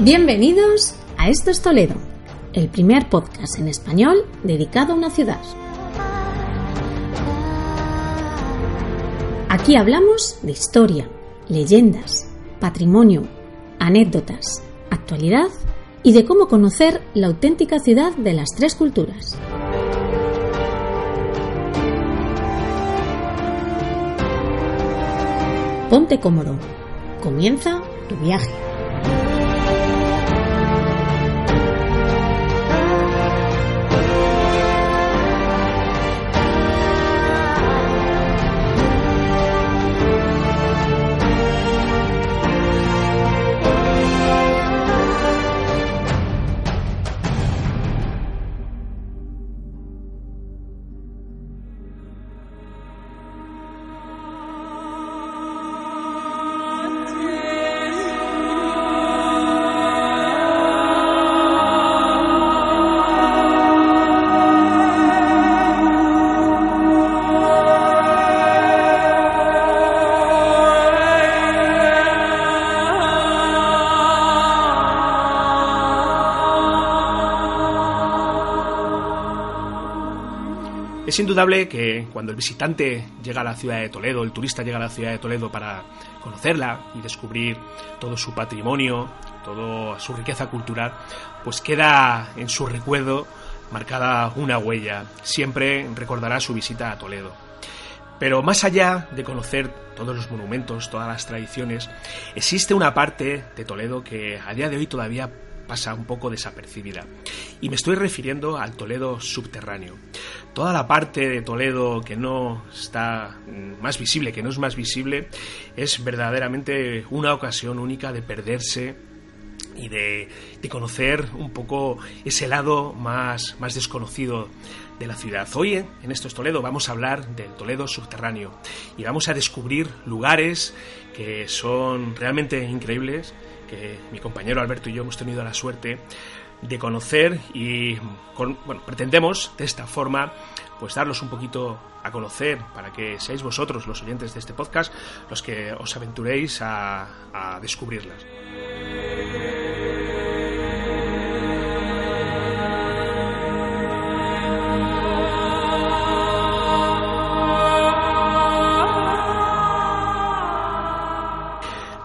Bienvenidos a Esto es Toledo, el primer podcast en español dedicado a una ciudad. Aquí hablamos de historia, leyendas, patrimonio, anécdotas, actualidad y de cómo conocer la auténtica ciudad de las tres culturas. Ponte cómodo. Comienza tu viaje. Es indudable que cuando el visitante llega a la ciudad de Toledo, el turista llega a la ciudad de Toledo para conocerla y descubrir todo su patrimonio, toda su riqueza cultural, pues queda en su recuerdo marcada una huella. Siempre recordará su visita a Toledo. Pero más allá de conocer todos los monumentos, todas las tradiciones, existe una parte de Toledo que a día de hoy todavía pasa un poco desapercibida. Y me estoy refiriendo al Toledo subterráneo. Toda la parte de Toledo que no está mm, más visible, que no es más visible, es verdaderamente una ocasión única de perderse y de, conocer un poco ese lado más, más desconocido de la ciudad. Hoy en Esto es Toledo vamos a hablar del Toledo subterráneo y vamos a descubrir lugares que son realmente increíbles que mi compañero Alberto y yo hemos tenido la suerte de conocer y bueno, pretendemos de esta forma pues darlos un poquito a conocer para que seáis vosotros los oyentes de este podcast los que os aventuréis a, a descubrirlas.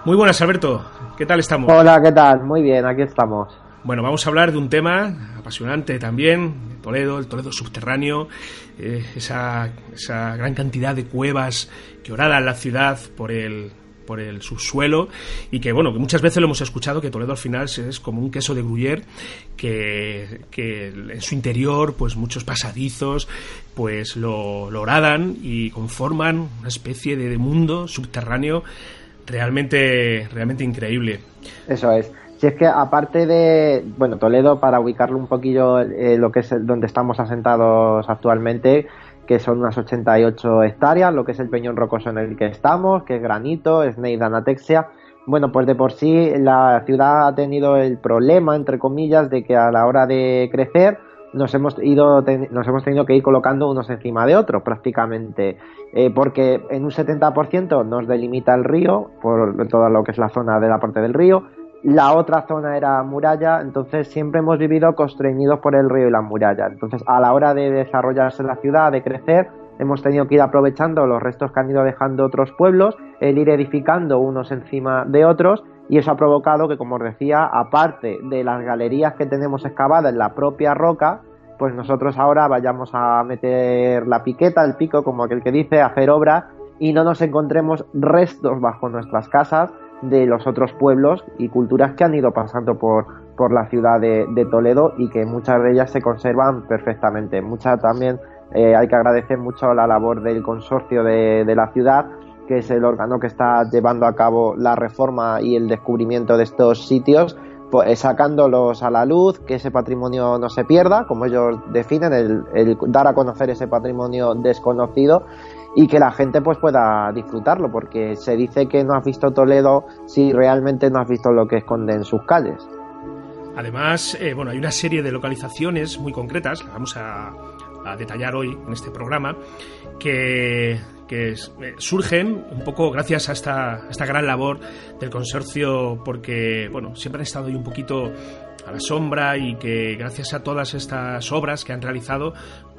Muy buenas, Alberto. ¿Qué tal estamos? Hola, ¿qué tal? Muy bien, aquí estamos. Bueno, vamos a hablar de un tema apasionante también, Toledo, el Toledo subterráneo, eh, esa, esa, gran cantidad de cuevas que oradan la ciudad por el, por el subsuelo y que bueno que muchas veces lo hemos escuchado que Toledo al final es como un queso de gruyere que, que en su interior pues muchos pasadizos pues lo, lo oradan y conforman una especie de mundo subterráneo realmente, realmente increíble. Eso es. Si es que aparte de, bueno, Toledo, para ubicarlo un poquillo, eh, lo que es donde estamos asentados actualmente, que son unas 88 hectáreas, lo que es el peñón rocoso en el que estamos, que es granito, es Neidanatexia. Bueno, pues de por sí la ciudad ha tenido el problema, entre comillas, de que a la hora de crecer, nos hemos ido nos hemos tenido que ir colocando unos encima de otros prácticamente. Eh, porque en un 70% nos delimita el río por todo lo que es la zona de la parte del río. La otra zona era muralla entonces siempre hemos vivido constreñidos por el río y la muralla. Entonces a la hora de desarrollarse la ciudad de crecer hemos tenido que ir aprovechando los restos que han ido dejando otros pueblos el ir edificando unos encima de otros y eso ha provocado que, como os decía, aparte de las galerías que tenemos excavadas en la propia roca, pues nosotros ahora vayamos a meter la piqueta, el pico, como aquel que dice, a hacer obra y no nos encontremos restos bajo nuestras casas de los otros pueblos y culturas que han ido pasando por, por la ciudad de, Toledo y que muchas de ellas se conservan perfectamente. Muchas también eh, hay que agradecer mucho la labor del consorcio de, de la ciudad que es el órgano que está llevando a cabo la reforma y el descubrimiento de estos sitios, pues, sacándolos a la luz, que ese patrimonio no se pierda, como ellos definen, el, dar a conocer ese patrimonio desconocido y que la gente pues pueda disfrutarlo, porque se dice que no has visto Toledo si realmente no has visto lo que esconde en sus calles. Además, eh, bueno, hay una serie de localizaciones muy concretas, vamos a, a detallar hoy en este programa, que, eh, surgen un poco gracias a esta, esta gran labor del consorcio, porque bueno, siempre han estado ahí un poquito a la sombra y que gracias a todas estas obras que han realizado,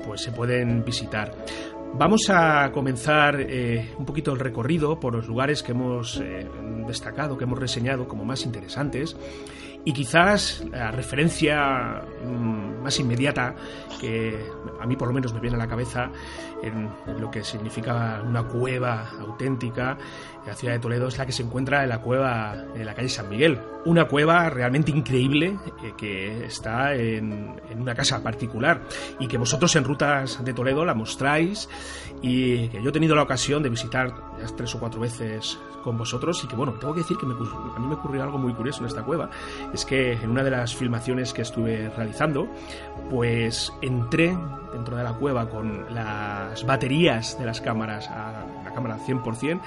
pues se pueden visitar. Vamos a comenzar eh, un poquito el recorrido por los lugares que hemos eh, destacado, que hemos reseñado como más interesantes y quizás la referencia mm, más inmediata que a mí por lo menos me viene a la cabeza en, lo que significa una cueva auténtica la ciudad de Toledo es la que se encuentra en la cueva en la calle San Miguel. Una cueva realmente increíble eh, que está en, en, una casa particular y que vosotros en Rutas de Toledo la mostráis y que yo he tenido la ocasión de visitar tres o cuatro veces con vosotros y que bueno, tengo que decir que a mí me ocurrió algo muy curioso en esta cueva, es que en una de las filmaciones que estuve realizando, pues entré dentro de la cueva con las baterías de las cámaras a la cámara 100%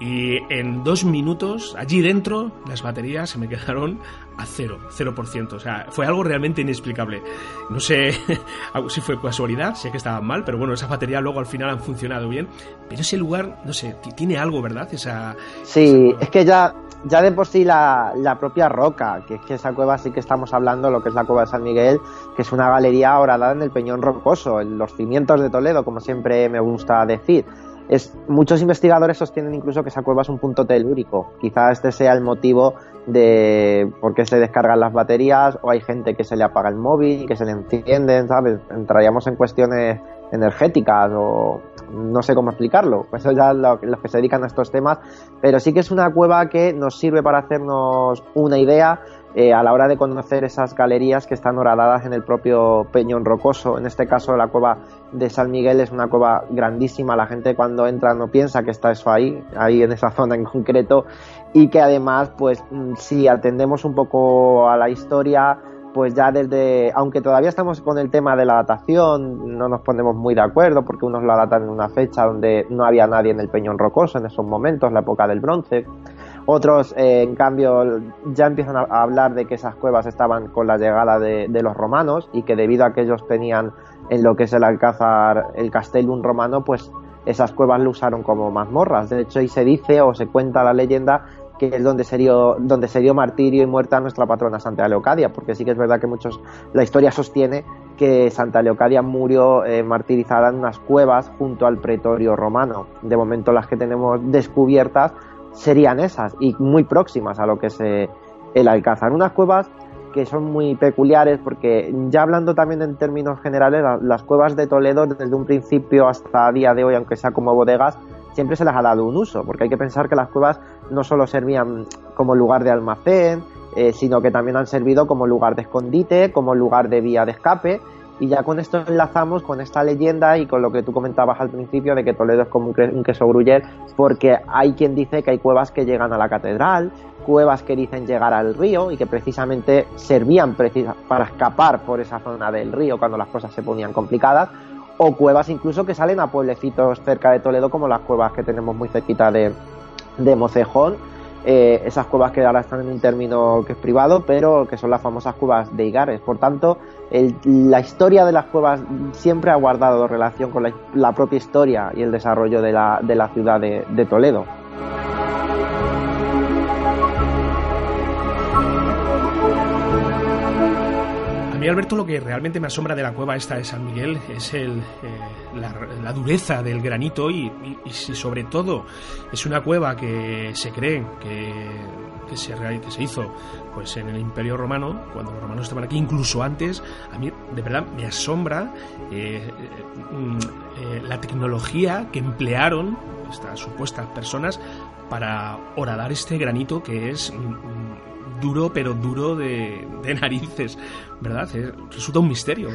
y en dos minutos, allí dentro, las baterías se me quedaron a cero, 0%. O sea, fue algo realmente inexplicable. No sé si fue casualidad, sé que estaban mal, pero bueno, esas baterías luego al final han funcionado bien. Pero ese lugar, no sé, tiene algo, ¿verdad? Esa, sí, es que ya, ya de por sí la, la, propia roca, que es que esa cueva sí que estamos hablando, lo que es la cueva de San Miguel, que es una galería horadada en el Peñón Rocoso, en los cimientos de Toledo, como siempre me gusta decir muchos investigadores sostienen incluso que esa cueva es un punto telúrico. Quizá este sea el motivo de por qué se descargan las baterías o hay gente que se le apaga el móvil, que se le encienden, ¿sabes? Entraríamos en cuestiones energéticas o no sé cómo explicarlo. Eso ya los que se dedican a estos temas. Pero sí que es una cueva que nos sirve para hacernos una idea eh, a la hora de conocer esas galerías que están horadadas en el propio Peñón Rocoso. En este caso, la cueva de San Miguel es una cueva grandísima. La gente cuando entra no piensa que está eso ahí, ahí en esa zona en concreto. Y que además, pues, mm, si atendemos un poco a la historia, pues ya desde, aunque todavía estamos con el tema de la datación, no nos ponemos muy de acuerdo porque unos la datan en una fecha donde no había nadie en el Peñón Rocoso en esos momentos, la época del bronce. Otros, eh, en cambio, ya empiezan a hablar de que esas cuevas estaban con la llegada de, los romanos y que debido a que ellos tenían en lo que es el Alcázar, el Castellum romano, pues esas cuevas lo usaron como mazmorras. De hecho, ahí se dice o se cuenta la leyenda que es donde se dio, donde se dio martirio y muerte a nuestra patrona Santa Leocadia, porque sí que es verdad que muchos, la historia sostiene que Santa Leocadia murió eh, martirizada en unas cuevas junto al pretorio romano. De momento las que tenemos descubiertas serían esas y muy próximas a lo que es eh, el Alcázar. Unas cuevas que son muy peculiares porque ya hablando también en términos generales, las cuevas de Toledo desde un principio hasta día de hoy, aunque sea como bodegas, siempre se les ha dado un uso, porque hay que pensar que las cuevas no solo servían como lugar de almacén, eh, sino que también han servido como lugar de escondite, como lugar de vía de escape y ya con esto enlazamos con esta leyenda y con lo que tú comentabas al principio de que Toledo es como un queso gruyer, porque hay quien dice que hay cuevas que llegan a la catedral, cuevas que dicen llegar al río y que precisamente servían para escapar por esa zona del río cuando las cosas se ponían complicadas, o cuevas incluso que salen a pueblecitos cerca de Toledo, como las cuevas que tenemos muy cerquita de, de Mocejón eh, esas cuevas que ahora están en un término que es privado, pero que son las famosas cuevas de Igares. Por tanto, la historia de las cuevas siempre ha guardado relación con la, propia historia y el desarrollo de la, de la ciudad de Toledo. Mí, Alberto, lo que realmente me asombra de la cueva esta de San Miguel es el, eh, la, dureza del granito y, si sobre todo es una cueva que se cree que, se, que se hizo pues en el Imperio Romano, cuando los romanos estaban aquí, incluso antes, a mí de verdad me asombra eh, eh, la tecnología que emplearon estas supuestas personas para horadar este granito que es duro, pero duro de, narices, ¿verdad? resulta un misterio.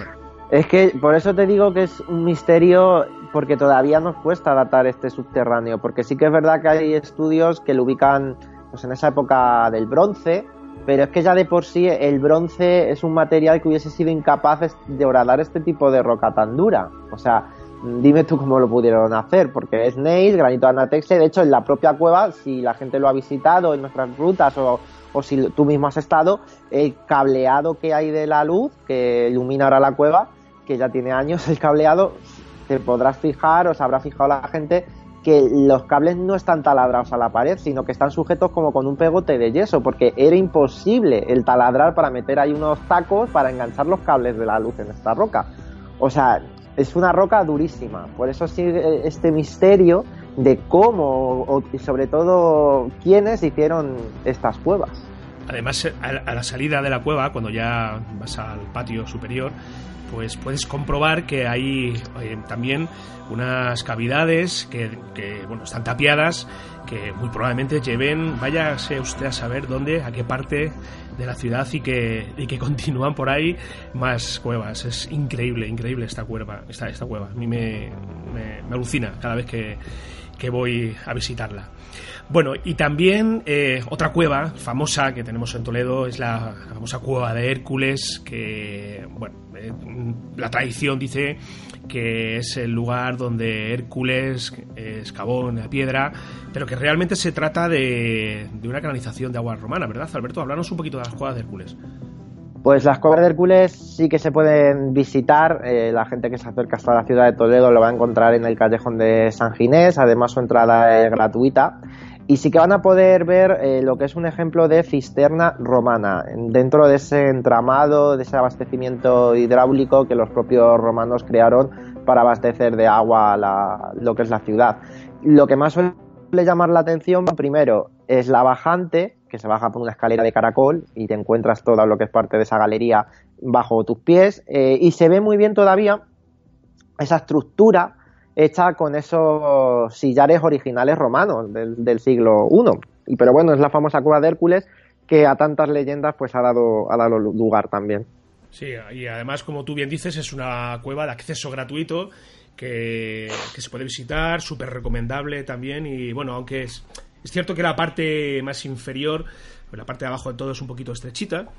Es que por eso te digo que es un misterio porque todavía nos cuesta datar este subterráneo, porque sí que es verdad que hay estudios que lo ubican pues, en esa época del bronce, pero es que ya de por sí el bronce es un material que hubiese sido incapaz de horadar este tipo de roca tan dura. O sea, dime tú cómo lo pudieron hacer, porque es Neis, granito anatexe, de hecho en la propia cueva, si la gente lo ha visitado en nuestras rutas o o si tú mismo has estado, el cableado que hay de la luz que ilumina ahora la cueva que ya tiene años el cableado, te podrás fijar, o se habrá fijado la gente, que los cables no están taladrados a la pared, sino que están sujetos como con un pegote de yeso, porque era imposible el taladrar para meter ahí unos tacos para enganchar los cables de la luz en esta roca. O sea, es una roca durísima. Por eso sigue este misterio de cómo y sobre todo quiénes hicieron estas cuevas. Además, a la salida de la cueva, cuando ya vas al patio superior, pues puedes comprobar que hay eh, también unas cavidades que, bueno, están tapiadas, que muy probablemente lleven, váyase usted a saber dónde, a qué parte de la ciudad y que, y que continúan por ahí más cuevas. Es increíble, increíble esta cueva. Esta, esta cueva. A mí me, me alucina cada vez que, que voy a visitarla. Bueno, y también eh, otra cueva famosa que tenemos en Toledo es la, famosa cueva de Hércules, que, bueno, eh, la tradición dice que es el lugar donde Hércules excavó en la piedra, pero que realmente se trata de, una canalización de agua romana, ¿verdad, Alberto? Háblanos un poquito de las cuevas de Hércules. Pues las cuevas de Hércules sí que se pueden visitar. Eh, la gente que se acerca hasta la ciudad de Toledo lo va a encontrar en el callejón de San Ginés. Además, su entrada es gratuita. Y sí que van a poder ver eh, lo que es un ejemplo de cisterna romana, dentro de ese entramado, de ese abastecimiento hidráulico que los propios romanos crearon para abastecer de agua la, lo que es la ciudad. Lo que más suele llamar la atención, primero, es la bajante, que se baja por una escalera de caracol y te encuentras todo lo que es parte de esa galería bajo tus pies. Eh, y se ve muy bien todavía esa estructura hecha con esos sillares originales romanos del, siglo I. Y, pero bueno, es la famosa cueva de Hércules que a tantas leyendas pues ha dado, ha dado lugar también. Sí, y además, como tú bien dices, es una cueva de acceso gratuito que, se puede visitar, súper recomendable también. Y bueno, aunque es, es cierto que la parte más inferior, la parte de abajo de todo es un poquito estrechita,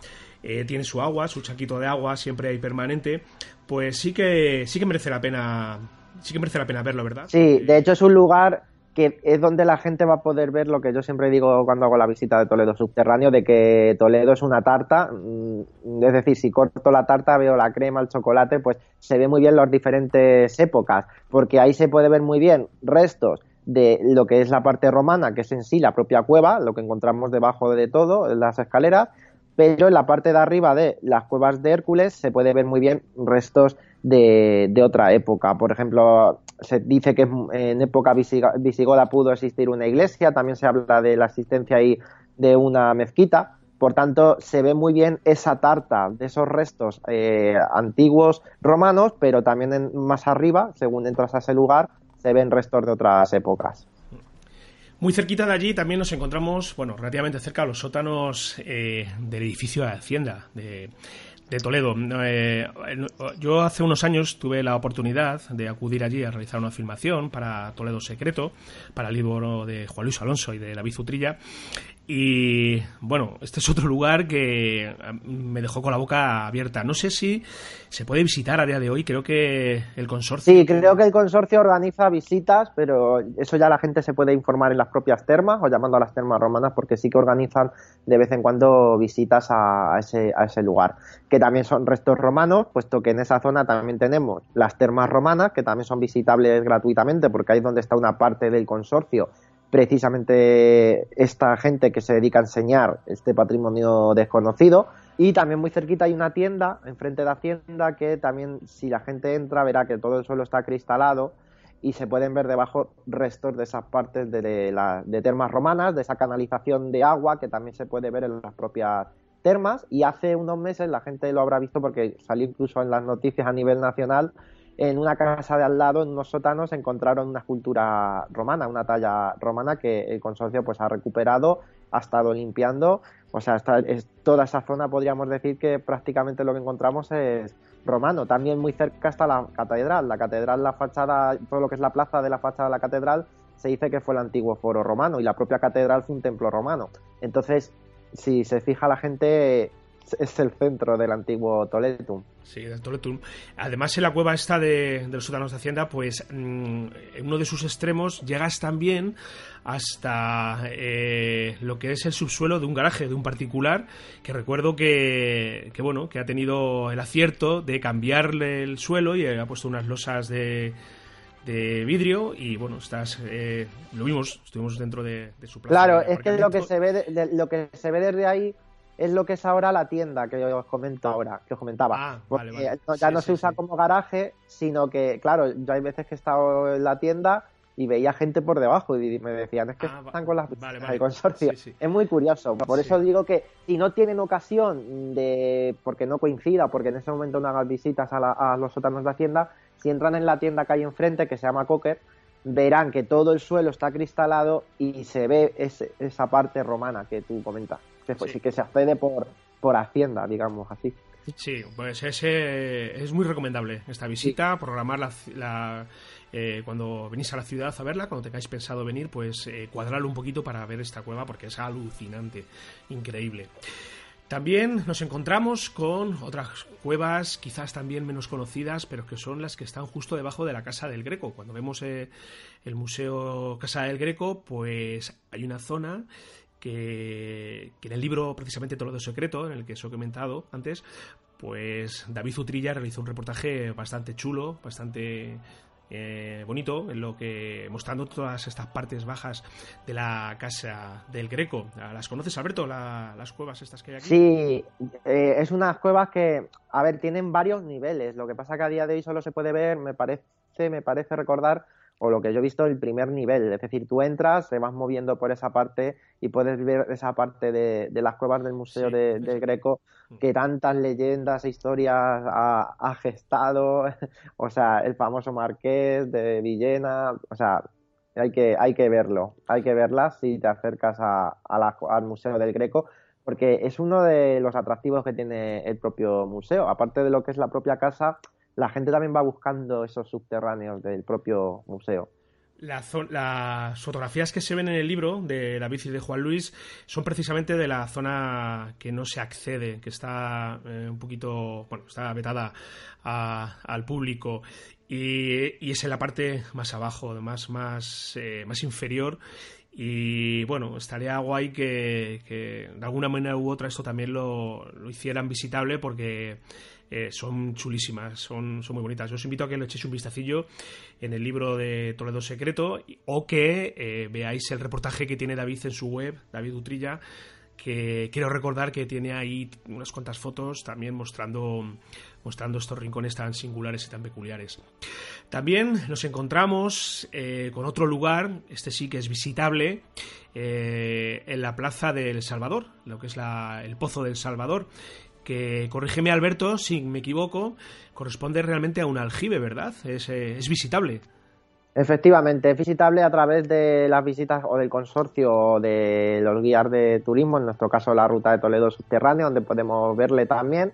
eh, tiene su agua, su chaquito de agua siempre hay permanente, pues sí que sí que merece la pena, sí que merece la pena verlo, ¿verdad? Sí, de hecho es un lugar que es donde la gente va a poder ver lo que yo siempre digo cuando hago la visita de Toledo subterráneo, de que Toledo es una tarta, mm, es decir, si corto la tarta veo la crema, el chocolate, pues se ve muy bien las diferentes épocas, porque ahí se puede ver muy bien restos de lo que es la parte romana, que es en sí la propia cueva, lo que encontramos debajo de todo, las escaleras, pero en la parte de arriba de las cuevas de Hércules se puede ver muy bien restos de, otra época. Por ejemplo, se dice que en época visigoda pudo existir una iglesia, también se habla de la existencia ahí de una mezquita. Por tanto, se ve muy bien esa tarta de esos restos eh, antiguos romanos, pero también más arriba, según entras a ese lugar, se ven restos de otras épocas. Muy cerquita de allí también nos encontramos, bueno, relativamente cerca, los sótanos eh, del edificio de Hacienda de, Toledo. Eh, yo hace unos años tuve la oportunidad de acudir allí a realizar una filmación para Toledo Secreto, para el libro de Juan Luis Alonso y de David Zutrilla, y bueno, este es otro lugar que me dejó con la boca abierta. No sé si se puede visitar a día de hoy. Creo que el consorcio. Sí, creo que el consorcio organiza visitas, pero eso ya la gente se puede informar en las propias termas o llamando a las termas romanas, porque sí que organizan de vez en cuando visitas a, ese, a ese lugar. Que también son restos romanos, puesto que en esa zona también tenemos las termas romanas, que también son visitables gratuitamente, porque ahí es donde está una parte del consorcio precisamente esta gente que se dedica a enseñar este patrimonio desconocido. Y también muy cerquita hay una tienda, enfrente de Hacienda, que también si la gente entra verá que todo el suelo está cristalado y se pueden ver debajo restos de esas partes de, la, de termas romanas, de esa canalización de agua que también se puede ver en las propias termas. Y hace unos meses la gente lo habrá visto porque salió incluso en las noticias a nivel nacional en una casa de al lado, en unos sótanos, encontraron una escultura romana, una talla romana que el consorcio pues ha recuperado, ha estado limpiando, o sea, es, toda esa zona podríamos decir que prácticamente lo que encontramos es romano. También muy cerca está la catedral, la catedral, la fachada, todo lo que es la plaza de la fachada de la catedral, se dice que fue el antiguo foro romano y la propia catedral fue un templo romano. Entonces, si se fija la gente, es el centro del antiguo Toletum. Sí, del Toletum. Además, en la cueva esta de, los sótanos de Hacienda, pues mm, en uno de sus extremos llegas también hasta eh, lo que es el subsuelo de un garaje, de un particular, que recuerdo que, que, bueno, que ha tenido el acierto de cambiarle el suelo y ha puesto unas losas de, de vidrio y bueno estás eh, lo vimos estuvimos dentro de, su plaza claro es que lo que se ve de, lo que se ve desde ahí es lo que es ahora la tienda que os comento ahora, que os comentaba. Ah, vale, vale. Ya no se usa como garaje, sino que, claro, yo hay veces que he estado en la tienda y veía gente por debajo y me decían, es que ah, están con las visitas consorcio. Es muy curioso. Por eso digo que si no tienen ocasión de, porque no coincida, porque en ese momento no hagan visitas a, los sótanos de Hacienda, si entran en la tienda que hay enfrente, que se llama Cocker, verán que todo el suelo está cristalado y se ve esa parte romana que tú comentas sí. que se accede por, por Hacienda, digamos así. Sí, pues ese es muy recomendable esta visita, programar la, eh, cuando venís a la ciudad a verla, cuando tengáis pensado venir, pues eh, cuadrarlo un poquito para ver esta cueva porque es alucinante, increíble. También nos encontramos con otras cuevas, quizás también menos conocidas, pero que son las que están justo debajo de la Casa del Greco. Cuando vemos eh, el Museo Casa del Greco, pues hay una zona que, en el libro precisamente Todo lo secreto, en el que os he comentado antes, pues David Utrilla realizó un reportaje bastante chulo, bastante eh, bonito, en lo que mostrando todas estas partes bajas de la casa del Greco. ¿Las conoces, Alberto, las cuevas estas que hay aquí? Sí, eh, es unas cuevas que, a ver, tienen varios niveles. Lo que pasa que a día de hoy solo se puede ver, me parece, me parece recordar o lo que yo he visto el primer nivel, es decir, tú entras, te vas moviendo por esa parte y puedes ver esa parte de, las cuevas del Museo de, Greco mm. que tantas leyendas e historias ha, gestado, o sea, el famoso Marqués de Villena, o sea, hay que, hay que verlo, hay que verla si te acercas a, al Museo del Greco, porque es uno de los atractivos que tiene el propio museo, aparte de lo que es la propia casa, la gente también va buscando esos subterráneos del propio museo. las fotografías que se ven en el libro de la bici de Juan Luis son precisamente de la zona que no se accede, que está eh, un poquito, bueno, está vetada al público y, es en la parte más abajo, más, más, eh, más inferior y bueno, estaría guay que, que, de alguna manera u otra esto también lo, lo hicieran visitable porque eh, son chulísimas, son, son muy bonitas. Os invito a que le echéis un vistacillo en el libro de Toledo Secreto o que eh, veáis el reportaje que tiene David en su web, David Utrilla, que quiero recordar que tiene ahí unas cuantas fotos también mostrando, mostrando estos rincones tan singulares y tan peculiares. También nos encontramos eh, con otro lugar, este sí que es visitable, en la Plaza del Salvador, lo que es el Pozo del Salvador, que, corrígeme Alberto, si me equivoco, corresponde realmente a un aljibe, ¿verdad? Es, eh, es visitable. Efectivamente, es visitable a través de las visitas o del consorcio o de los guías de turismo, en nuestro caso la ruta de Toledo subterránea, donde podemos verle también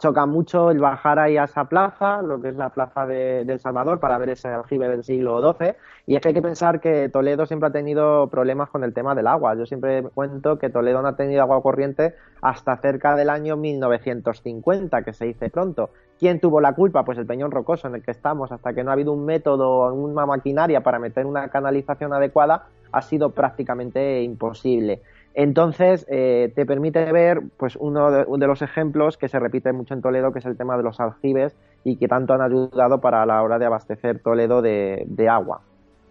choca mucho el bajar ahí a esa plaza, lo que es la plaza de, El Salvador, para ver ese aljibe del siglo XII. Y es que hay que pensar que Toledo siempre ha tenido problemas con el tema del agua. Yo siempre cuento que Toledo no ha tenido agua corriente hasta cerca del año 1950, que se dice pronto. ¿Quién tuvo la culpa? Pues el Peñón Rocoso en el que estamos, hasta que no ha habido un método, una maquinaria para meter una canalización adecuada, ha sido prácticamente imposible. Entonces, eh, te permite ver pues uno de, los ejemplos que se repite mucho en Toledo, que es el tema de los aljibes y que tanto han ayudado para la hora de abastecer Toledo de, agua.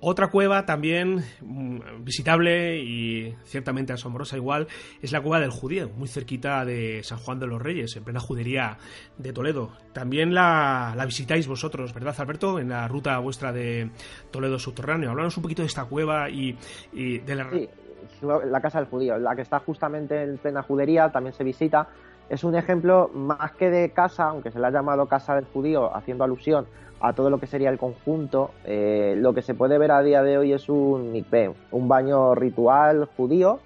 Otra cueva también mm, visitable y ciertamente asombrosa igual es la cueva del Judío, muy cerquita de San Juan de los Reyes, en plena judería de Toledo. También la, visitáis vosotros, ¿verdad Alberto? En la ruta vuestra de Toledo subterráneo. Hablanos un poquito de esta cueva y, de la la casa del judío, la que está justamente en plena judería, también se visita. Es un ejemplo más que de casa, aunque se le ha llamado casa del judío, haciendo alusión a todo lo que sería el conjunto. Eh, lo que se puede ver a día de hoy es un mikveh, un baño ritual judío,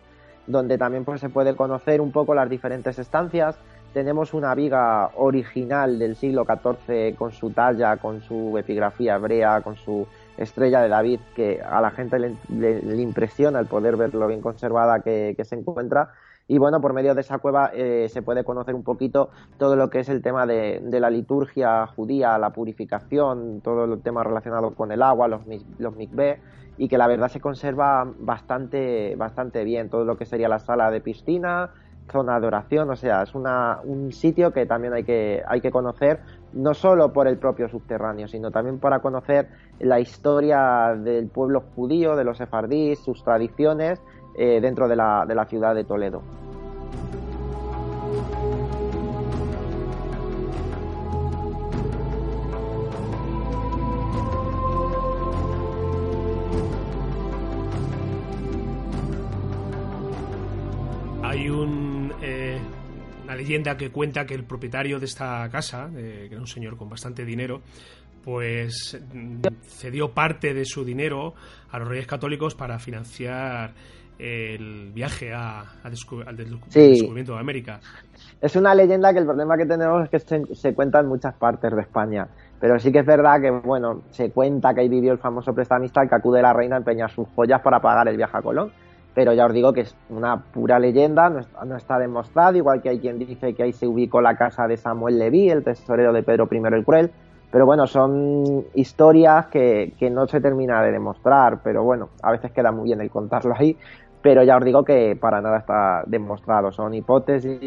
donde también pues, se puede conocer un poco las diferentes estancias. Tenemos una viga original del siglo XIV con su talla, con su epigrafía hebrea, con su estrella de David que a la gente le, impresiona el poder ver lo bien conservada que, se encuentra. Y bueno, por medio de esa cueva eh, se puede conocer un poquito todo lo que es el tema de, la liturgia judía, la purificación, todo el tema relacionado con el agua, los, los y que la verdad se conserva bastante, bastante bien, todo lo que sería la sala de piscina, zona de oración, o sea, es una, un sitio que también hay que, hay que conocer, no solo por el propio subterráneo, sino también para conocer la historia del pueblo judío, de los sefardíes, sus tradiciones eh, dentro de la, de la ciudad de Toledo. Leyenda que cuenta que el propietario de esta casa, que era un señor con bastante dinero, pues mm, cedió parte de su dinero a los reyes católicos para financiar el viaje a, al descubrimiento de América. Es una leyenda que el problema que tenemos es que se, cuenta en muchas partes de España. Pero sí que es verdad que, bueno, se cuenta que ahí vivió el famoso prestamista al que acude la reina a empeñar sus joyas para pagar el viaje a Colón. Pero ya os digo que es una pura leyenda, no está, demostrado, igual que hay quien dice que ahí se ubicó la casa de Samuel Leví, el tesorero de Pedro I el Cruel. Pero bueno, son historias que, que, no se termina de demostrar, pero bueno, a veces queda muy bien el contarlo ahí pero ya os digo que para nada está demostrado, son hipótesis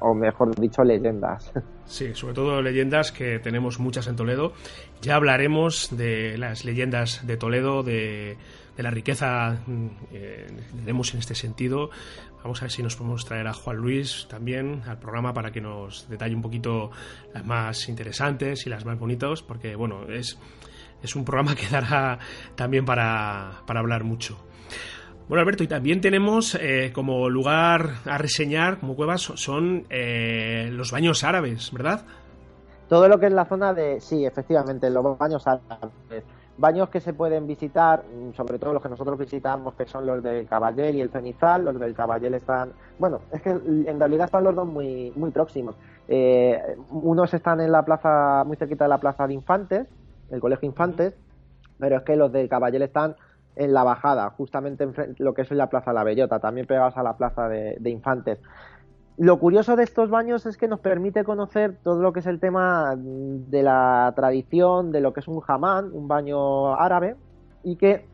o mejor dicho leyendas. Sí, sobre todo leyendas que tenemos muchas en Toledo. Ya hablaremos de las leyendas de Toledo, de, la riqueza mm, que tenemos en este sentido. Vamos a ver si nos podemos traer a Juan Luis también al programa para que nos detalle un poquito las más interesantes y las más bonitas, porque bueno, es, es un programa que dará también para, para hablar mucho. Bueno, Alberto, y también tenemos eh, como lugar a reseñar, como cuevas, son eh, los baños árabes, ¿verdad? Todo lo que es la zona de, sí, efectivamente, los baños árabes. Baños que se pueden visitar, mm, sobre todo los que nosotros visitamos, que son los del Caballel y el Cenizal. Los del Caballel están, bueno, es que en realidad están los dos muy, muy próximos. Eh, unos están en la plaza, muy cerquita de la plaza de Infantes, el Colegio Infantes, pero es que los del Caballel están en la bajada, justamente en lo que es la Plaza La Bellota, también pegados a la Plaza de, Infantes. Lo curioso de estos baños es que nos permite conocer todo lo que es el tema de la tradición, de lo que es un jamán, un baño árabe, y que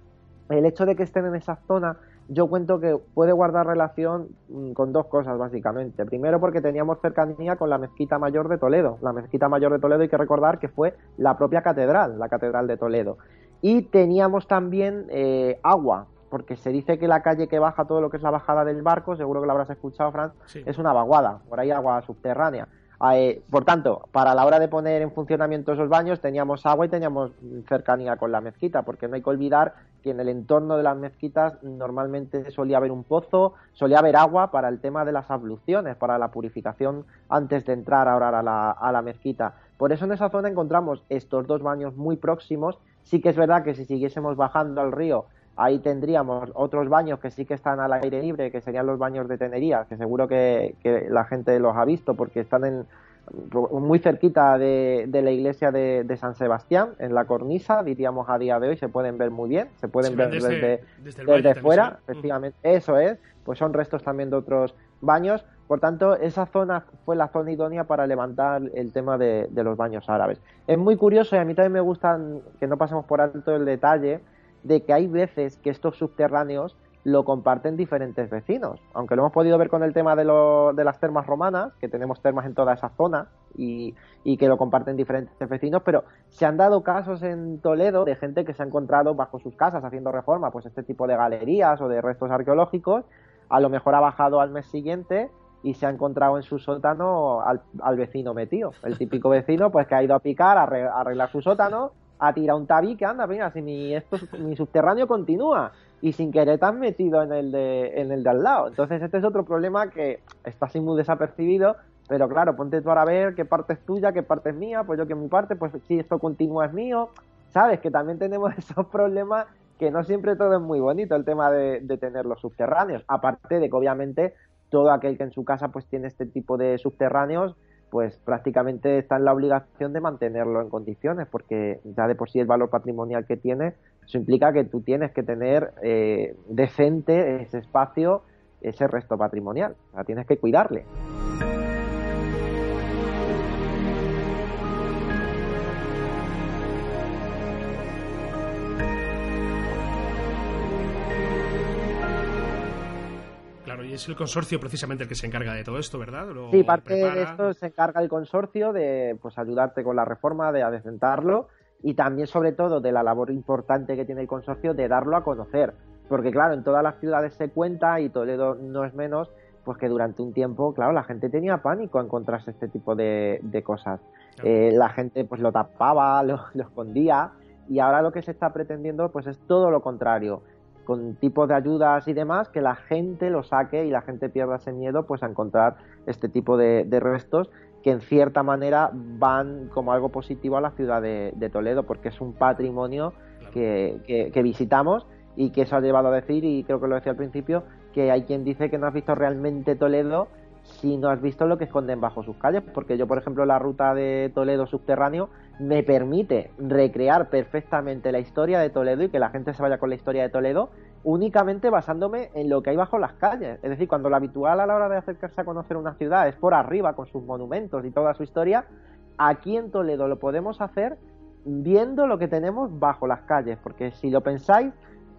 el hecho de que estén en esa zona, yo cuento que puede guardar relación mm, con dos cosas básicamente. Primero porque teníamos cercanía con la mezquita mayor de Toledo. La mezquita mayor de Toledo hay que recordar que fue la propia catedral, la catedral de Toledo. Y teníamos también eh, agua, porque se dice que la calle que baja todo lo que es la bajada del barco, seguro que lo habrás escuchado, Fran, es una vaguada, por ahí agua subterránea. Ah, eh, por tanto, para la hora de poner en funcionamiento esos baños teníamos agua y teníamos cercanía con la mezquita, porque no hay que olvidar que en el entorno de las mezquitas normalmente solía haber un pozo, solía haber agua para el tema de las abluciones, para la purificación antes de entrar a orar a la, a la mezquita. Por eso en esa zona encontramos estos dos baños muy próximos Sí que es verdad que si siguiésemos bajando al río, ahí tendríamos otros baños que sí que están al aire libre, que serían los baños de Tenería, que seguro que, la gente los ha visto porque están en, muy cerquita de, la iglesia de, San Sebastián, en la cornisa, diríamos a día de hoy, se pueden ver muy bien, se pueden ver desde, desde, fuera, efectivamente, eso es, pues son restos también de otros baños, por tanto, esa zona fue la zona idónea para levantar el tema de, los baños árabes. Es muy curioso y a mí también me gusta que no pasemos por alto el detalle de que hay veces que estos subterráneos lo comparten diferentes vecinos. Aunque lo hemos podido ver con el tema de, las termas romanas, que tenemos termas en toda esa zona y, y, que lo comparten diferentes vecinos, pero se han dado casos en Toledo de gente que se ha encontrado bajo sus casas haciendo reforma, pues este tipo de galerías o de restos arqueológicos, a lo mejor ha bajado al mes siguiente y se ha encontrado en su sótano al, vecino metido. El típico vecino pues que ha ido a picar, a arreglar su sótano, ha tirado un tabique, anda, mira, si mi, esto, mi subterráneo continúa. Y sin querer te has metido en el, de, en el de al lado. Entonces este es otro problema que está así muy desapercibido, pero claro, ponte tú ahora a ver qué parte es tuya, qué parte es mía, pues yo que mi parte, pues si esto continúa es mío, sabes que también tenemos esos problemas que no siempre todo es muy bonito el tema de, de tener los subterráneos, aparte de que obviamente todo aquel que en su casa pues tiene este tipo de subterráneos pues prácticamente está en la obligación de mantenerlo en condiciones porque ya de por sí el valor patrimonial que tiene eso implica que tú tienes que tener eh, decente ese espacio ese resto patrimonial. O sea, tienes que cuidarle. Es el consorcio precisamente el que se encarga de todo esto, ¿verdad? sí, parte de esto se encarga el consorcio de pues ayudarte con la reforma, de adecentarlo y también sobre todo de la labor importante que tiene el consorcio de darlo a conocer. Porque claro, en todas las ciudades se cuenta y Toledo no es menos, pues que durante un tiempo, claro, la gente tenía pánico a encontrarse este tipo de, cosas. Eh, la gente pues lo tapaba, lo, lo escondía y ahora lo que se está pretendiendo pues es todo lo contrario con tipos de ayudas y demás, que la gente lo saque y la gente pierda ese miedo pues a encontrar este tipo de, restos que en cierta manera van como algo positivo a la ciudad de, Toledo, porque es un patrimonio que, que, visitamos y que eso ha llevado a decir, y creo que lo decía al principio, que hay quien dice que no has visto realmente Toledo si no has visto lo que esconden bajo sus calles, porque yo, por ejemplo, la ruta de Toledo subterráneo me permite recrear perfectamente la historia de Toledo y que la gente se vaya con la historia de Toledo únicamente basándome en lo que hay bajo las calles. Es decir, cuando lo habitual a la hora de acercarse a conocer una ciudad es por arriba, con sus monumentos y toda su historia, aquí en Toledo lo podemos hacer viendo lo que tenemos bajo las calles, porque si lo pensáis,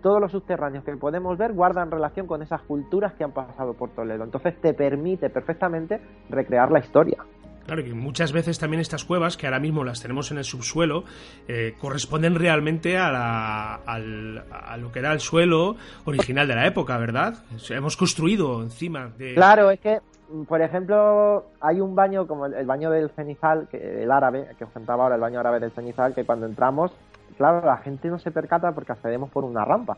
todos los subterráneos que podemos ver guardan relación con esas culturas que han pasado por Toledo. Entonces te permite perfectamente recrear la historia. Claro, que muchas veces también estas cuevas, que ahora mismo las tenemos en el subsuelo, eh, corresponden realmente a, a, lo que era el suelo original de la época, ¿verdad? Hemos construido encima de... Claro, es que, por ejemplo, hay un baño como el, baño del cenizal, que, el árabe, que os contaba ahora, el baño árabe del cenizal, que cuando entramos, claro, la gente no se percata porque accedemos por una rampa.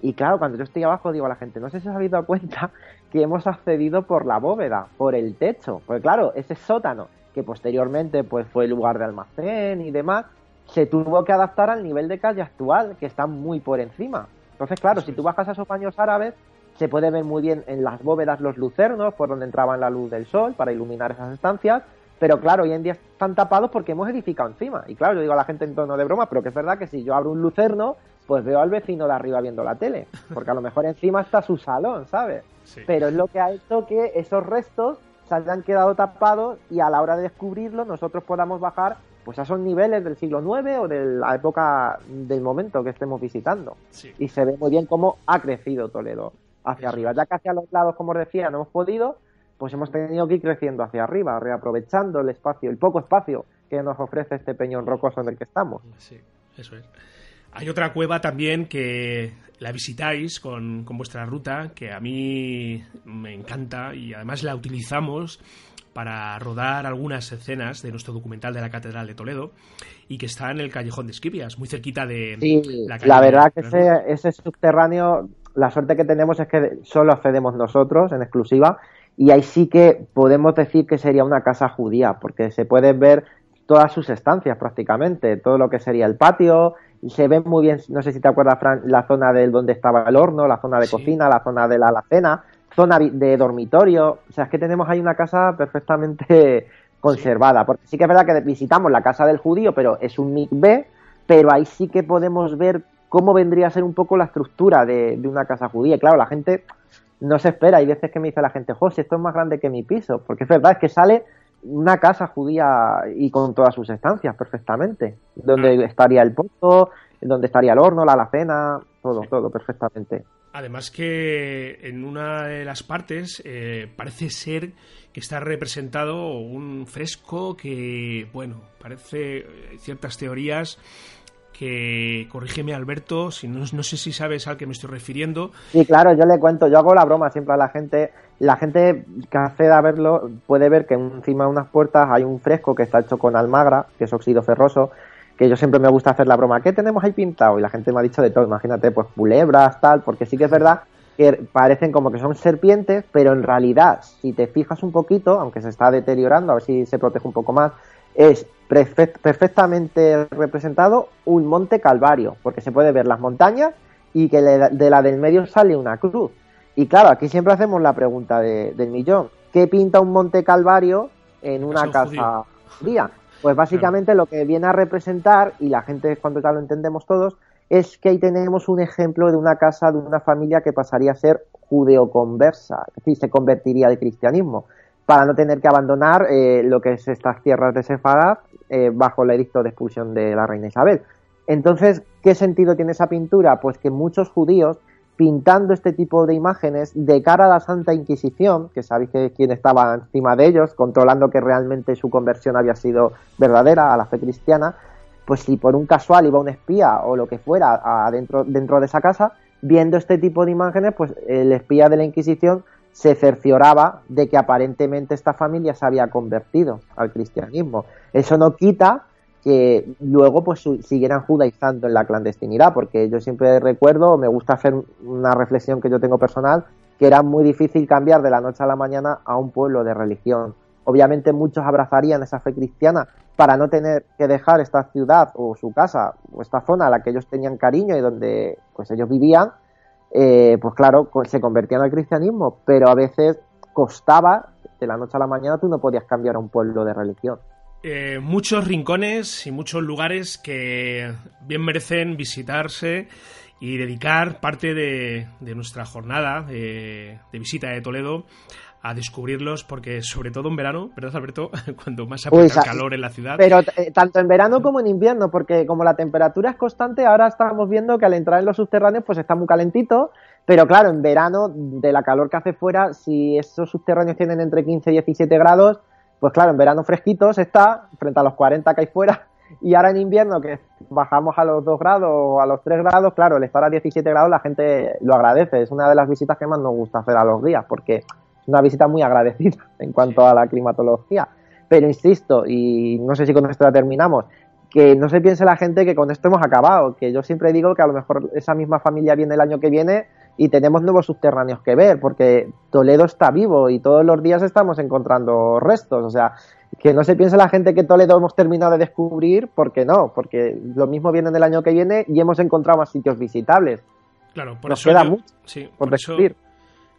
Y claro, cuando yo estoy abajo digo a la gente, no sé si os habéis dado cuenta que hemos accedido por la bóveda, por el techo. Porque claro, ese sótano, que posteriormente pues fue el lugar de almacén y demás, se tuvo que adaptar al nivel de calle actual, que está muy por encima. Entonces, claro, si tú bajas a esos baños árabes, se puede ver muy bien en las bóvedas los lucernos, por donde entraban la luz del sol para iluminar esas estancias, pero claro, hoy en día están tapados porque hemos edificado encima. Y claro, yo digo a la gente en tono de broma, pero que es verdad que si yo abro un lucerno, pues veo al vecino de arriba viendo la tele, porque a lo mejor encima está su salón, ¿sabes? Pero es lo que ha hecho que esos restos se hayan quedado tapados y a la hora de descubrirlo nosotros podamos bajar pues a esos niveles del siglo IX o de la época del momento que estemos visitando. Y se ve muy bien cómo ha crecido Toledo hacia arriba. Ya que hacia los lados, como os decía, no hemos podido, pues hemos tenido que ir creciendo hacia arriba, reaprovechando el espacio, el poco espacio que nos ofrece este peñón rocoso en el que estamos. Sí, eso es. Hay otra cueva también que la visitáis con, vuestra ruta, que a mí me encanta y además la utilizamos para rodar algunas escenas de nuestro documental de la Catedral de Toledo y que está en el Callejón de Esquivias, muy cerquita de la La verdad que ese, ese, subterráneo, la suerte que tenemos es que solo accedemos nosotros en exclusiva y ahí sí que podemos decir que sería una casa judía, porque se pueden ver todas sus estancias prácticamente, todo lo que sería el patio, se ve muy bien, no sé si te acuerdas, Fran, la zona de donde estaba el horno, la zona de cocina, la zona de la alacena, zona de dormitorio. O sea, es que tenemos ahí una casa perfectamente conservada. Porque sí que es verdad que visitamos la casa del judío, pero es un B, pero ahí sí que podemos ver cómo vendría a ser un poco la estructura de, de una casa judía. Y claro, la gente no se espera. Hay veces que me dice la gente, José, esto es más grande que mi piso. Porque es verdad, es que sale una casa judía y con todas sus estancias perfectamente, donde estaría el pozo, donde estaría el horno, la alacena, todo, todo perfectamente. Además que en una de las partes eh, parece ser que está representado un fresco que, bueno, parece eh, ciertas teorías que, corrígeme Alberto, si no, no sé si sabes al que me estoy refiriendo. Sí, claro, yo le cuento, yo hago la broma siempre a la gente, la gente que acceda a verlo puede ver que encima de unas puertas hay un fresco que está hecho con almagra, que es óxido ferroso, que yo siempre me gusta hacer la broma, ¿qué tenemos ahí pintado? Y la gente me ha dicho de todo, imagínate, pues culebras, tal, porque sí que es verdad que parecen como que son serpientes, pero en realidad, si te fijas un poquito, aunque se está deteriorando, a ver si se protege un poco más, es perfectamente representado un monte calvario, porque se puede ver las montañas y que de la del medio sale una cruz. Y claro, aquí siempre hacemos la pregunta del millón. ¿Qué pinta un monte calvario en una casa judía? Pues básicamente lo que viene a representar, y la gente cuando ya lo entendemos todos, es que ahí tenemos un ejemplo de una casa, de una familia que pasaría a ser judeoconversa, es decir, se convertiría al cristianismo, para no tener que abandonar eh, lo que es estas tierras de Sefarad eh, bajo el edicto de expulsión de la reina Isabel. Entonces, ¿qué sentido tiene esa pintura? Pues que muchos judíos pintando este tipo de imágenes de cara a la Santa Inquisición, que sabéis que quien estaba encima de ellos, controlando que realmente su conversión había sido verdadera a la fe cristiana, pues si por un casual iba un espía o lo que fuera dentro de esa casa, viendo este tipo de imágenes, pues el espía de la Inquisición se cercioraba de que aparentemente esta familia se había convertido al cristianismo. Eso no quita que luego pues siguieran judaizando en la clandestinidad, porque yo siempre recuerdo, me gusta hacer una reflexión que yo tengo personal, que era muy difícil cambiar de la noche a la mañana a un pueblo de religión. Obviamente muchos abrazarían esa fe cristiana para no tener que dejar esta ciudad o su casa o esta zona a la que ellos tenían cariño y donde pues ellos vivían, eh, pues claro, se convertían al cristianismo, pero a veces costaba, de la noche a la mañana tú no podías cambiar a un pueblo de religión. Eh, muchos rincones y muchos lugares que bien merecen visitarse y dedicar parte de, nuestra jornada de, visita de Toledo a descubrirlos porque sobre todo en verano, ¿verdad Alberto? Cuando más aprieta el calor en la ciudad. Pero eh, tanto en verano como en invierno, porque como la temperatura es constante, ahora estamos viendo que al entrar en los subterráneos pues está muy calentito, pero claro, en verano de la calor que hace fuera, si esos subterráneos tienen entre 15 y 17 grados, pues claro, en verano fresquitos está, frente a los 40 que hay fuera, y ahora en invierno que bajamos a los 2 grados o a los 3 grados, claro, el estar a 17 grados la gente lo agradece. Es una de las visitas que más nos gusta hacer a los días, porque una visita muy agradecida en cuanto a la climatología. Pero insisto, y no sé si con esto ya terminamos, que no se piense la gente que con esto hemos acabado, que yo siempre digo que a lo mejor esa misma familia viene el año que viene y tenemos nuevos subterráneos que ver, porque Toledo está vivo y todos los días estamos encontrando restos. O sea, que no se piense la gente que Toledo hemos terminado de descubrir, porque no, porque lo mismo viene del año que viene y hemos encontrado más sitios visitables. Claro, por Nos eso queda mucho por, descubrir.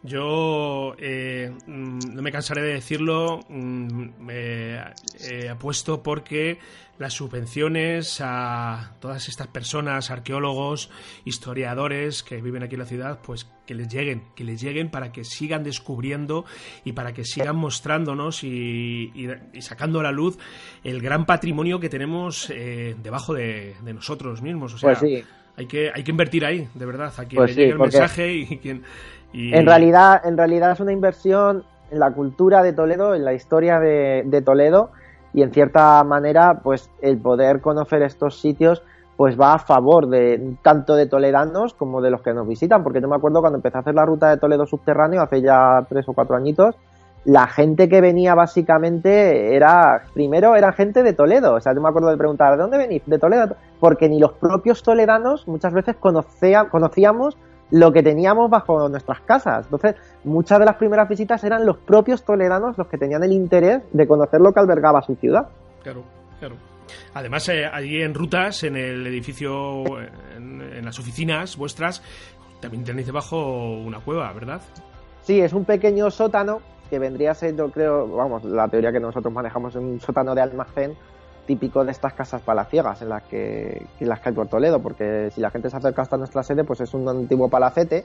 Yo eh, mm, no me cansaré de decirlo, me eh, apuesto porque las subvenciones a todas estas personas, arqueólogos, historiadores que viven aquí en la ciudad, pues que les lleguen, que les lleguen para que sigan descubriendo y para que sigan mostrándonos y, sacando a la luz el gran patrimonio que tenemos eh, debajo de, nosotros mismos. O sea, pues hay que, hay que invertir ahí, de verdad, a quien pues le llegue el mensaje y quien en, realidad, en realidad es una inversión en la cultura de Toledo, en la historia de, Toledo y en cierta manera pues el poder conocer estos sitios pues va a favor de tanto de toledanos como de los que nos visitan, porque yo me acuerdo cuando empecé a hacer la ruta de Toledo subterráneo hace ya tres o cuatro añitos, la gente que venía básicamente era, primero era gente de Toledo, o sea, yo me acuerdo de preguntar, ¿de dónde venís? De Toledo, porque ni los propios toledanos muchas veces conocíamos lo que teníamos bajo nuestras casas. Entonces, muchas de las primeras visitas eran los propios toledanos los que tenían el interés de conocer lo que albergaba su ciudad. Claro, claro. Además, eh, allí en rutas, en el edificio, en, las oficinas vuestras, también tenéis debajo una cueva, ¿verdad? Sí, es un pequeño sótano que vendría a ser, yo creo, vamos, la teoría que nosotros manejamos es un sótano de almacén típico de estas casas palaciegas en las que, las que hay por Toledo, porque si la gente se acerca hasta nuestra sede, pues es un antiguo palacete,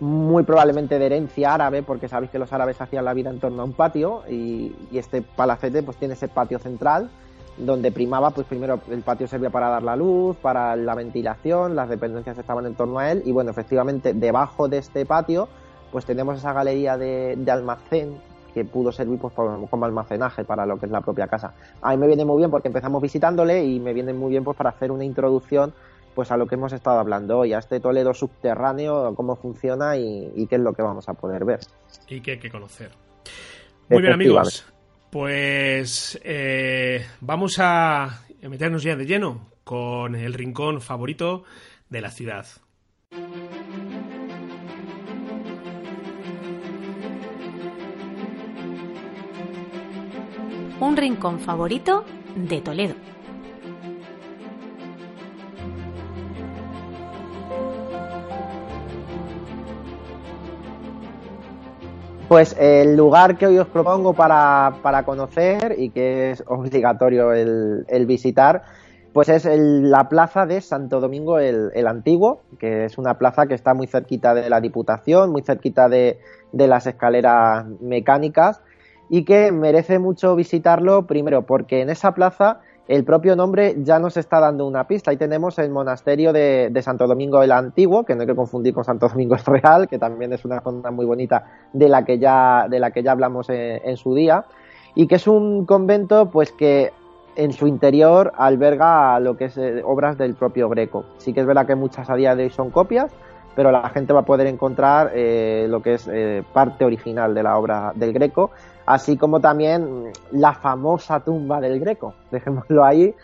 muy probablemente de herencia árabe, porque sabéis que los árabes hacían la vida en torno a un patio, y, este palacete pues tiene ese patio central, donde primaba, pues primero el patio servía para dar la luz, para la ventilación, las dependencias estaban en torno a él, y bueno, efectivamente, debajo de este patio, pues tenemos esa galería de almacén que pudo servir pues, como almacenaje para lo que es la propia casa. A mí me viene muy bien porque empezamos visitándole y me viene muy bien pues para hacer una introducción pues a lo que hemos estado hablando hoy, a este Toledo subterráneo, cómo funciona y, qué es lo que vamos a poder ver. Y qué hay que conocer. Muy bien amigos, pues eh, vamos a meternos ya de lleno con el rincón favorito de la ciudad. Un rincón favorito de Toledo. Pues el lugar que hoy os propongo para, conocer y que es obligatorio el, visitar pues es la plaza de Santo Domingo el, Antiguo, que es una plaza que está muy cerquita de la Diputación, muy cerquita de, las escaleras mecánicas y que merece mucho visitarlo, primero porque en esa plaza el propio nombre ya nos está dando una pista. Ahí tenemos el monasterio de, Santo Domingo el Antiguo, que no hay que confundir con Santo Domingo el Real, que también es una zona muy bonita de la que ya, de la que ya hablamos en su día, y que es un convento pues que en su interior alberga lo que es eh, obras del propio Greco. Sí que es verdad que muchas a día de hoy son copias, pero la gente va a poder encontrar eh, lo que es eh, parte original de la obra del Greco, así como también la famosa tumba del Greco. Dejémoslo ahí,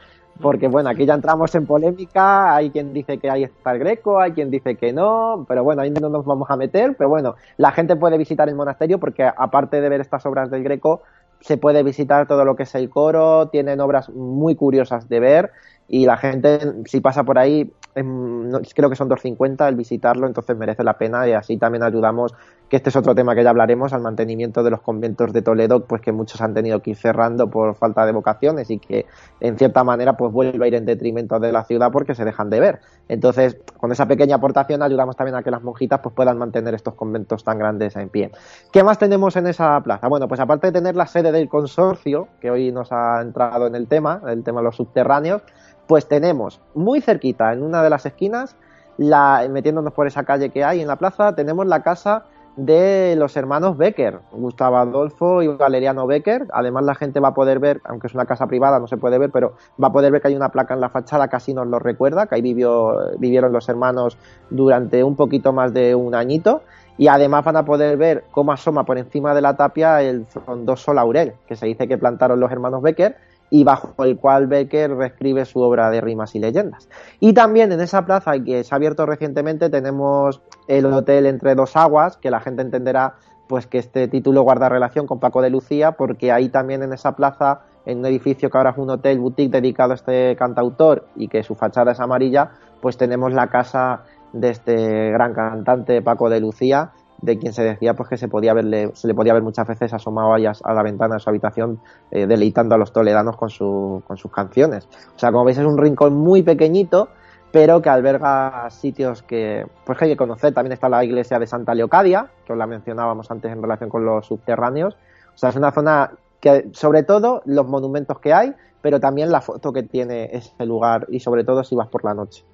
porque bueno, aquí ya entramos en polémica, hay quien dice que ahí está el Greco, hay quien dice que no, pero bueno, ahí no nos vamos a meter, pero bueno, la gente puede visitar el monasterio porque aparte de ver estas obras del Greco, se puede visitar todo lo que es el coro, tienen obras muy curiosas de ver y la gente si pasa por ahí em, creo que son 2.50 el visitarlo entonces merece la pena y así también ayudamos que este es otro tema que ya hablaremos al mantenimiento de los conventos de Toledo pues que muchos han tenido que ir cerrando por falta de vocaciones y que en cierta manera pues vuelve a ir en detrimento de la ciudad porque se dejan de ver entonces con esa pequeña aportación ayudamos también a que las monjitas pues puedan mantener estos conventos tan grandes en pie ¿qué más tenemos en esa plaza? bueno pues aparte de tener la sede del consorcio que hoy nos ha entrado en el tema el tema de los subterráneos pues tenemos muy cerquita, en una de las esquinas, la, metiéndonos por esa calle que hay en la plaza, tenemos la casa de los hermanos Becker, Gustavo Adolfo y Valeriano Becker. Además, la gente va a poder ver, aunque es una casa privada, no se puede ver, pero va a poder ver que hay una placa en la fachada, casi nos lo recuerda, que ahí vivió, vivieron los hermanos durante un poquito más de un añito. Y además van a poder ver cómo asoma por encima de la tapia el frondoso laurel, que se dice que plantaron los hermanos Becker y bajo el cual Becker reescribe su obra de rimas y leyendas. Y también en esa plaza que se ha abierto recientemente tenemos el hotel Entre Dos Aguas, que la gente entenderá pues que este título guarda relación con Paco de Lucía, porque ahí también en esa plaza, en un edificio que ahora es un hotel boutique dedicado a este cantautor y que su fachada es amarilla, pues tenemos la casa de este gran cantante Paco de Lucía, de quien se decía pues que se podía verle, se le podía ver muchas veces asomado a, a la ventana de su habitación eh, deleitando a los toledanos con, su, con sus canciones. O sea, como veis es un rincón muy pequeñito, pero que alberga sitios que pues hay que conocer. También está la iglesia de Santa Leocadia, que os la mencionábamos antes en relación con los subterráneos. O sea, es una zona que, sobre todo, los monumentos que hay, pero también la foto que tiene ese lugar y sobre todo si vas por la noche.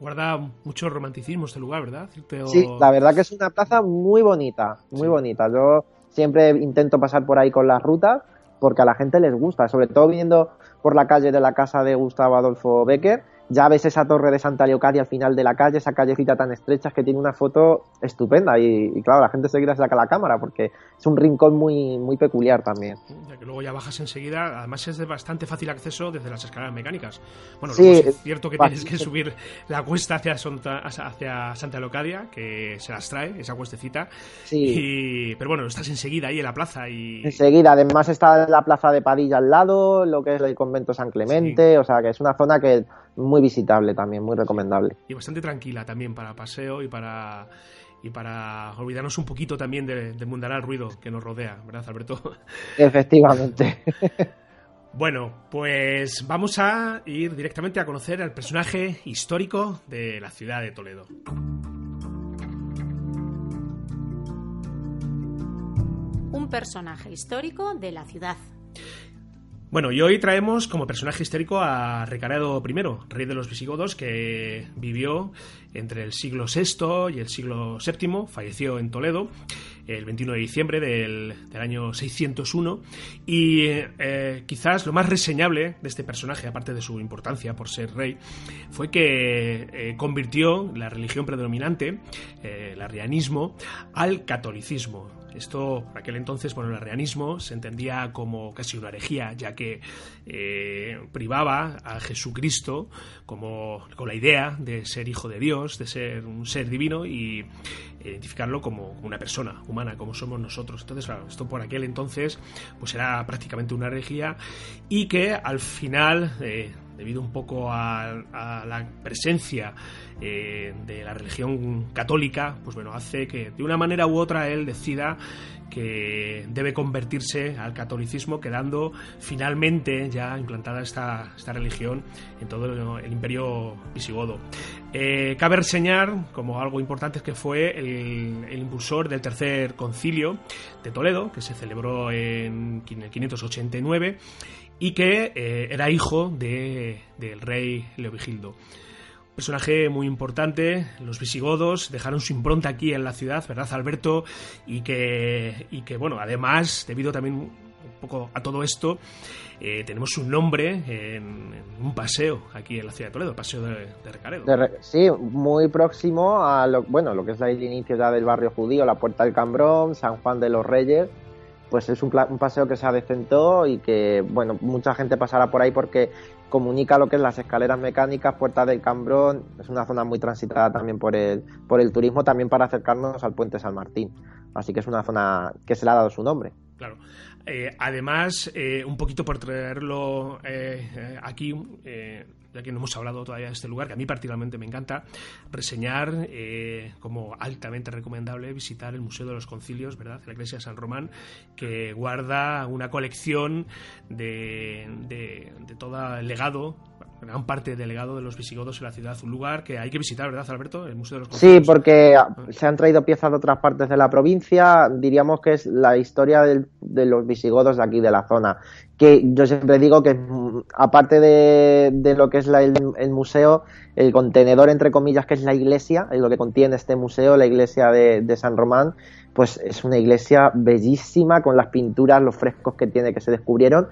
Guarda mucho romanticismo este lugar, ¿verdad? Sí, la verdad que es una plaza muy bonita, muy bonita. Yo siempre intento pasar por ahí con las rutas porque a la gente les gusta, sobre todo viniendo por la calle de la casa de Gustavo Adolfo Becker ya ves esa torre de Santa Leocadia al final de la calle, esa callecita tan estrecha que tiene una foto estupenda y, claro, la gente seguida saca la cámara porque es un rincón muy, muy peculiar también. Ya que luego ya bajas enseguida, además es de bastante fácil acceso desde las escaleras mecánicas. Bueno, es cierto que tienes que subir la cuesta hacia, hacia Santa Leocadia, que se las trae, esa cuestecita. Sí. pero bueno, estás enseguida ahí en la plaza y... Enseguida, además está la plaza de Padilla al lado, lo que es el convento San Clemente, o sea que es una zona que muy visitable también, muy recomendable. Y bastante tranquila también para paseo y para y para olvidarnos un poquito también del de mundanal ruido que nos rodea, ¿verdad, Alberto? Efectivamente. Bueno, pues vamos a ir directamente a conocer al personaje histórico de la ciudad de Toledo. Un personaje histórico de la ciudad. Bueno, y hoy traemos como personaje histórico a Ricardo I, rey de los visigodos, que vivió entre el siglo VI y el siglo VII, falleció en Toledo el 21 de diciembre del, año 601 y eh, quizás lo más reseñable de este personaje, aparte de su importancia por ser rey, fue que eh, convirtió la religión predominante, eh, el arrianismo, al catolicismo esto, por aquel entonces, bueno, el arrianismo se entendía como casi una herejía, ya que eh, privaba a Jesucristo como con la idea de ser hijo de Dios, de ser un ser divino y identificarlo como una persona humana, como somos nosotros. Entonces, claro, esto por aquel entonces, pues era prácticamente una herejía y que al final eh, debido un poco a, la presencia eh, de la religión católica, pues bueno, hace que de una manera u otra él decida que debe convertirse al catolicismo, quedando finalmente ya implantada esta, esta religión en todo el imperio visigodo. Eh, cabe reseñar como algo importante que fue el, impulsor del tercer concilio de Toledo, que se celebró en 589 y que eh, era hijo de, del rey Leovigildo personaje muy importante. Los visigodos dejaron su impronta aquí en la ciudad, ¿verdad, Alberto? Y que, y que bueno, además, debido también un poco a todo esto, eh, tenemos un nombre en, un paseo aquí en la ciudad de Toledo, el Paseo de, Recaredo. sí, muy próximo a lo, bueno, lo que es el inicio ya del barrio judío, la Puerta del Cambrón, San Juan de los Reyes, pues es un, un, paseo que se adecentó y que, bueno, mucha gente pasará por ahí porque comunica lo que es las escaleras mecánicas, Puerta del Cambrón, es una zona muy transitada también por el, por el turismo, también para acercarnos al puente San Martín. Así que es una zona que se le ha dado su nombre. Claro. Eh, además, eh, un poquito por traerlo eh, aquí, ya que no hemos hablado todavía de este lugar, que a mí particularmente me encanta, reseñar como altamente recomendable visitar el Museo de los Concilios, ¿verdad? La Iglesia de San Román, que guarda una colección de, de, de todo el legado gran parte del legado de los visigodos en la ciudad. Un lugar que hay que visitar, ¿verdad, Alberto? El Museo de los Sí, porque se han traído piezas de otras partes de la provincia. Diríamos que es la historia de los visigodos de aquí, de la zona. Que yo siempre digo que, aparte de, lo que es el, museo, el contenedor, entre comillas, que es la iglesia, es lo que contiene este museo, la iglesia de, de San Román, pues es una iglesia bellísima con las pinturas, los frescos que tiene que se descubrieron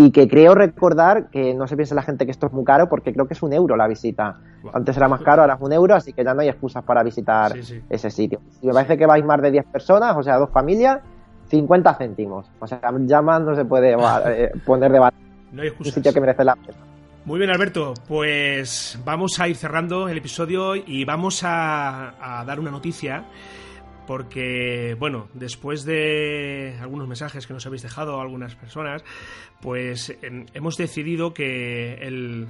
y que creo recordar que no se piense la gente que esto es muy caro porque creo que es un euro la visita. Antes era más caro, ahora es un euro, así que ya no hay excusas para visitar ese sitio. Y me parece que vais más de 10 personas, o sea, dos familias, 50 céntimos. O sea, ya más no se puede eh, poner de No hay excusas. Un sitio que merece la pena. Muy bien, Alberto. Pues vamos a ir cerrando el episodio y vamos a, a dar una noticia porque, bueno, después de algunos mensajes que nos habéis dejado algunas personas, pues em, hemos decidido que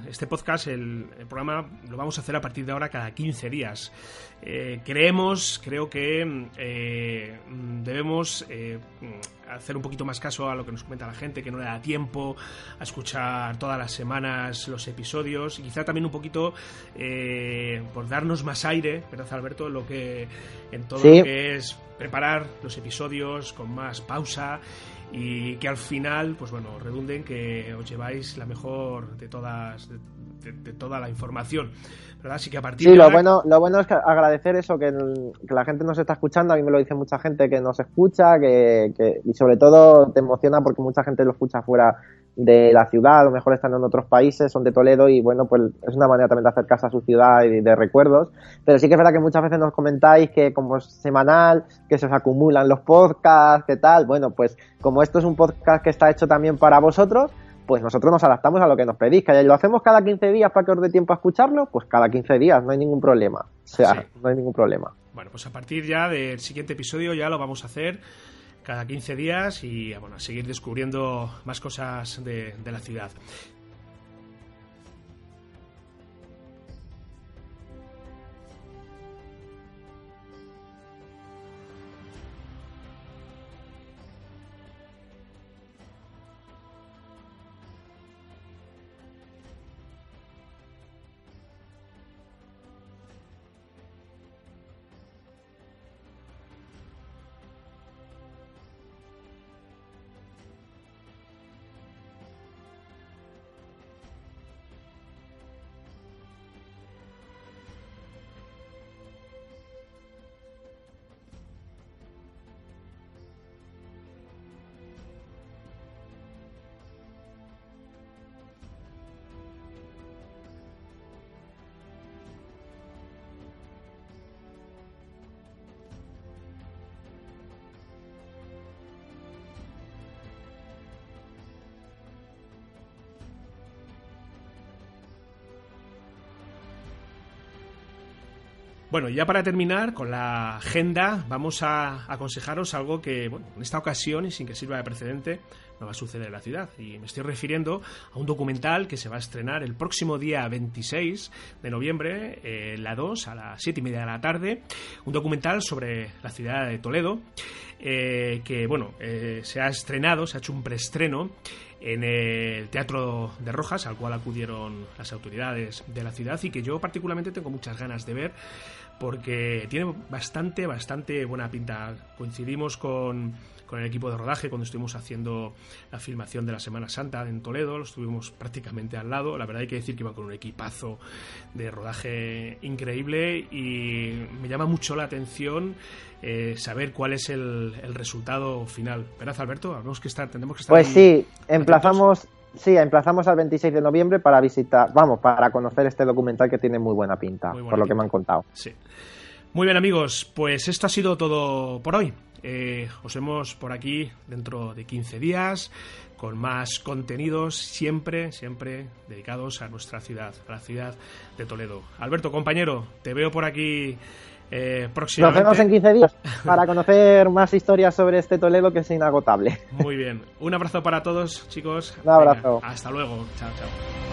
este podcast, el, programa, lo vamos a hacer a partir de ahora cada 15 días. Eh, creemos, creo que eh, debemos eh, hacer un poquito más caso a lo que nos comenta la gente, que no le da tiempo a escuchar todas las semanas los episodios y quizá también un poquito eh, por darnos más aire, ¿verdad Alberto? Lo que, en todo lo que es preparar los episodios con más pausa y que al final, pues bueno, redunden que os lleváis la mejor de todas, de toda la información. Así que a partir sí, lo, bueno, lo bueno es agradecer eso, que, la gente nos está escuchando, a mí me lo dice mucha gente que nos escucha, que, y sobre todo te emociona porque mucha gente lo escucha fuera de la ciudad, a lo mejor están en otros países, son de Toledo y bueno, pues es una manera también de acercarse a su ciudad y de recuerdos. Pero sí que es verdad que muchas veces nos comentáis que como es semanal, que se os acumulan los podcasts, que tal. Bueno, pues como esto es un podcast que está hecho también para vosotros, pues nosotros nos adaptamos a lo que nos pedís. Que lo hacemos cada 15 días para que os dé tiempo a escucharlo, pues cada 15 días, no hay ningún problema. O sea, no hay ningún problema. Bueno, pues a partir ya del siguiente episodio ya lo vamos a hacer cada 15 días y bueno, a seguir descubriendo más cosas de, de la ciudad. Bueno, ya para terminar con la agenda, vamos a aconsejaros algo que, bueno, en esta ocasión y sin que sirva de precedente, no va a suceder en la ciudad. Y me estoy refiriendo a un documental que se va a estrenar el próximo día 26 de noviembre, eh, la 2, a las 7 y media de la tarde. Un documental sobre la ciudad de Toledo, eh, que, bueno, eh, se ha estrenado, se ha hecho un preestreno en el Teatro de Rojas, al cual acudieron las autoridades de la ciudad y que yo particularmente tengo muchas ganas de ver porque tiene bastante, bastante buena pinta. Coincidimos con, con el equipo de rodaje cuando estuvimos haciendo la filmación de la Semana Santa en Toledo, lo estuvimos prácticamente al lado. La verdad hay que decir que iban con un equipazo de rodaje increíble y me llama mucho la atención eh, saber cuál es el, el, resultado final. ¿Verdad, Alberto? Tenemos que estar, tendremos que estar Pues sí, emplazamos Sí, emplazamos al 26 de noviembre para visitar, vamos, para conocer este documental que tiene muy buena pinta, por lo que me han contado. Sí. Muy bien amigos, pues esto ha sido todo por hoy. Eh, os vemos por aquí dentro de 15 días con más contenidos siempre, siempre dedicados a nuestra ciudad, a la ciudad de Toledo. Alberto, compañero, te veo por aquí eh, próximamente. Nos vemos en 15 días para conocer más historias sobre este Toledo que es inagotable. Muy bien. Un abrazo para todos, chicos. Un abrazo. Venga, hasta luego. Chao, chao.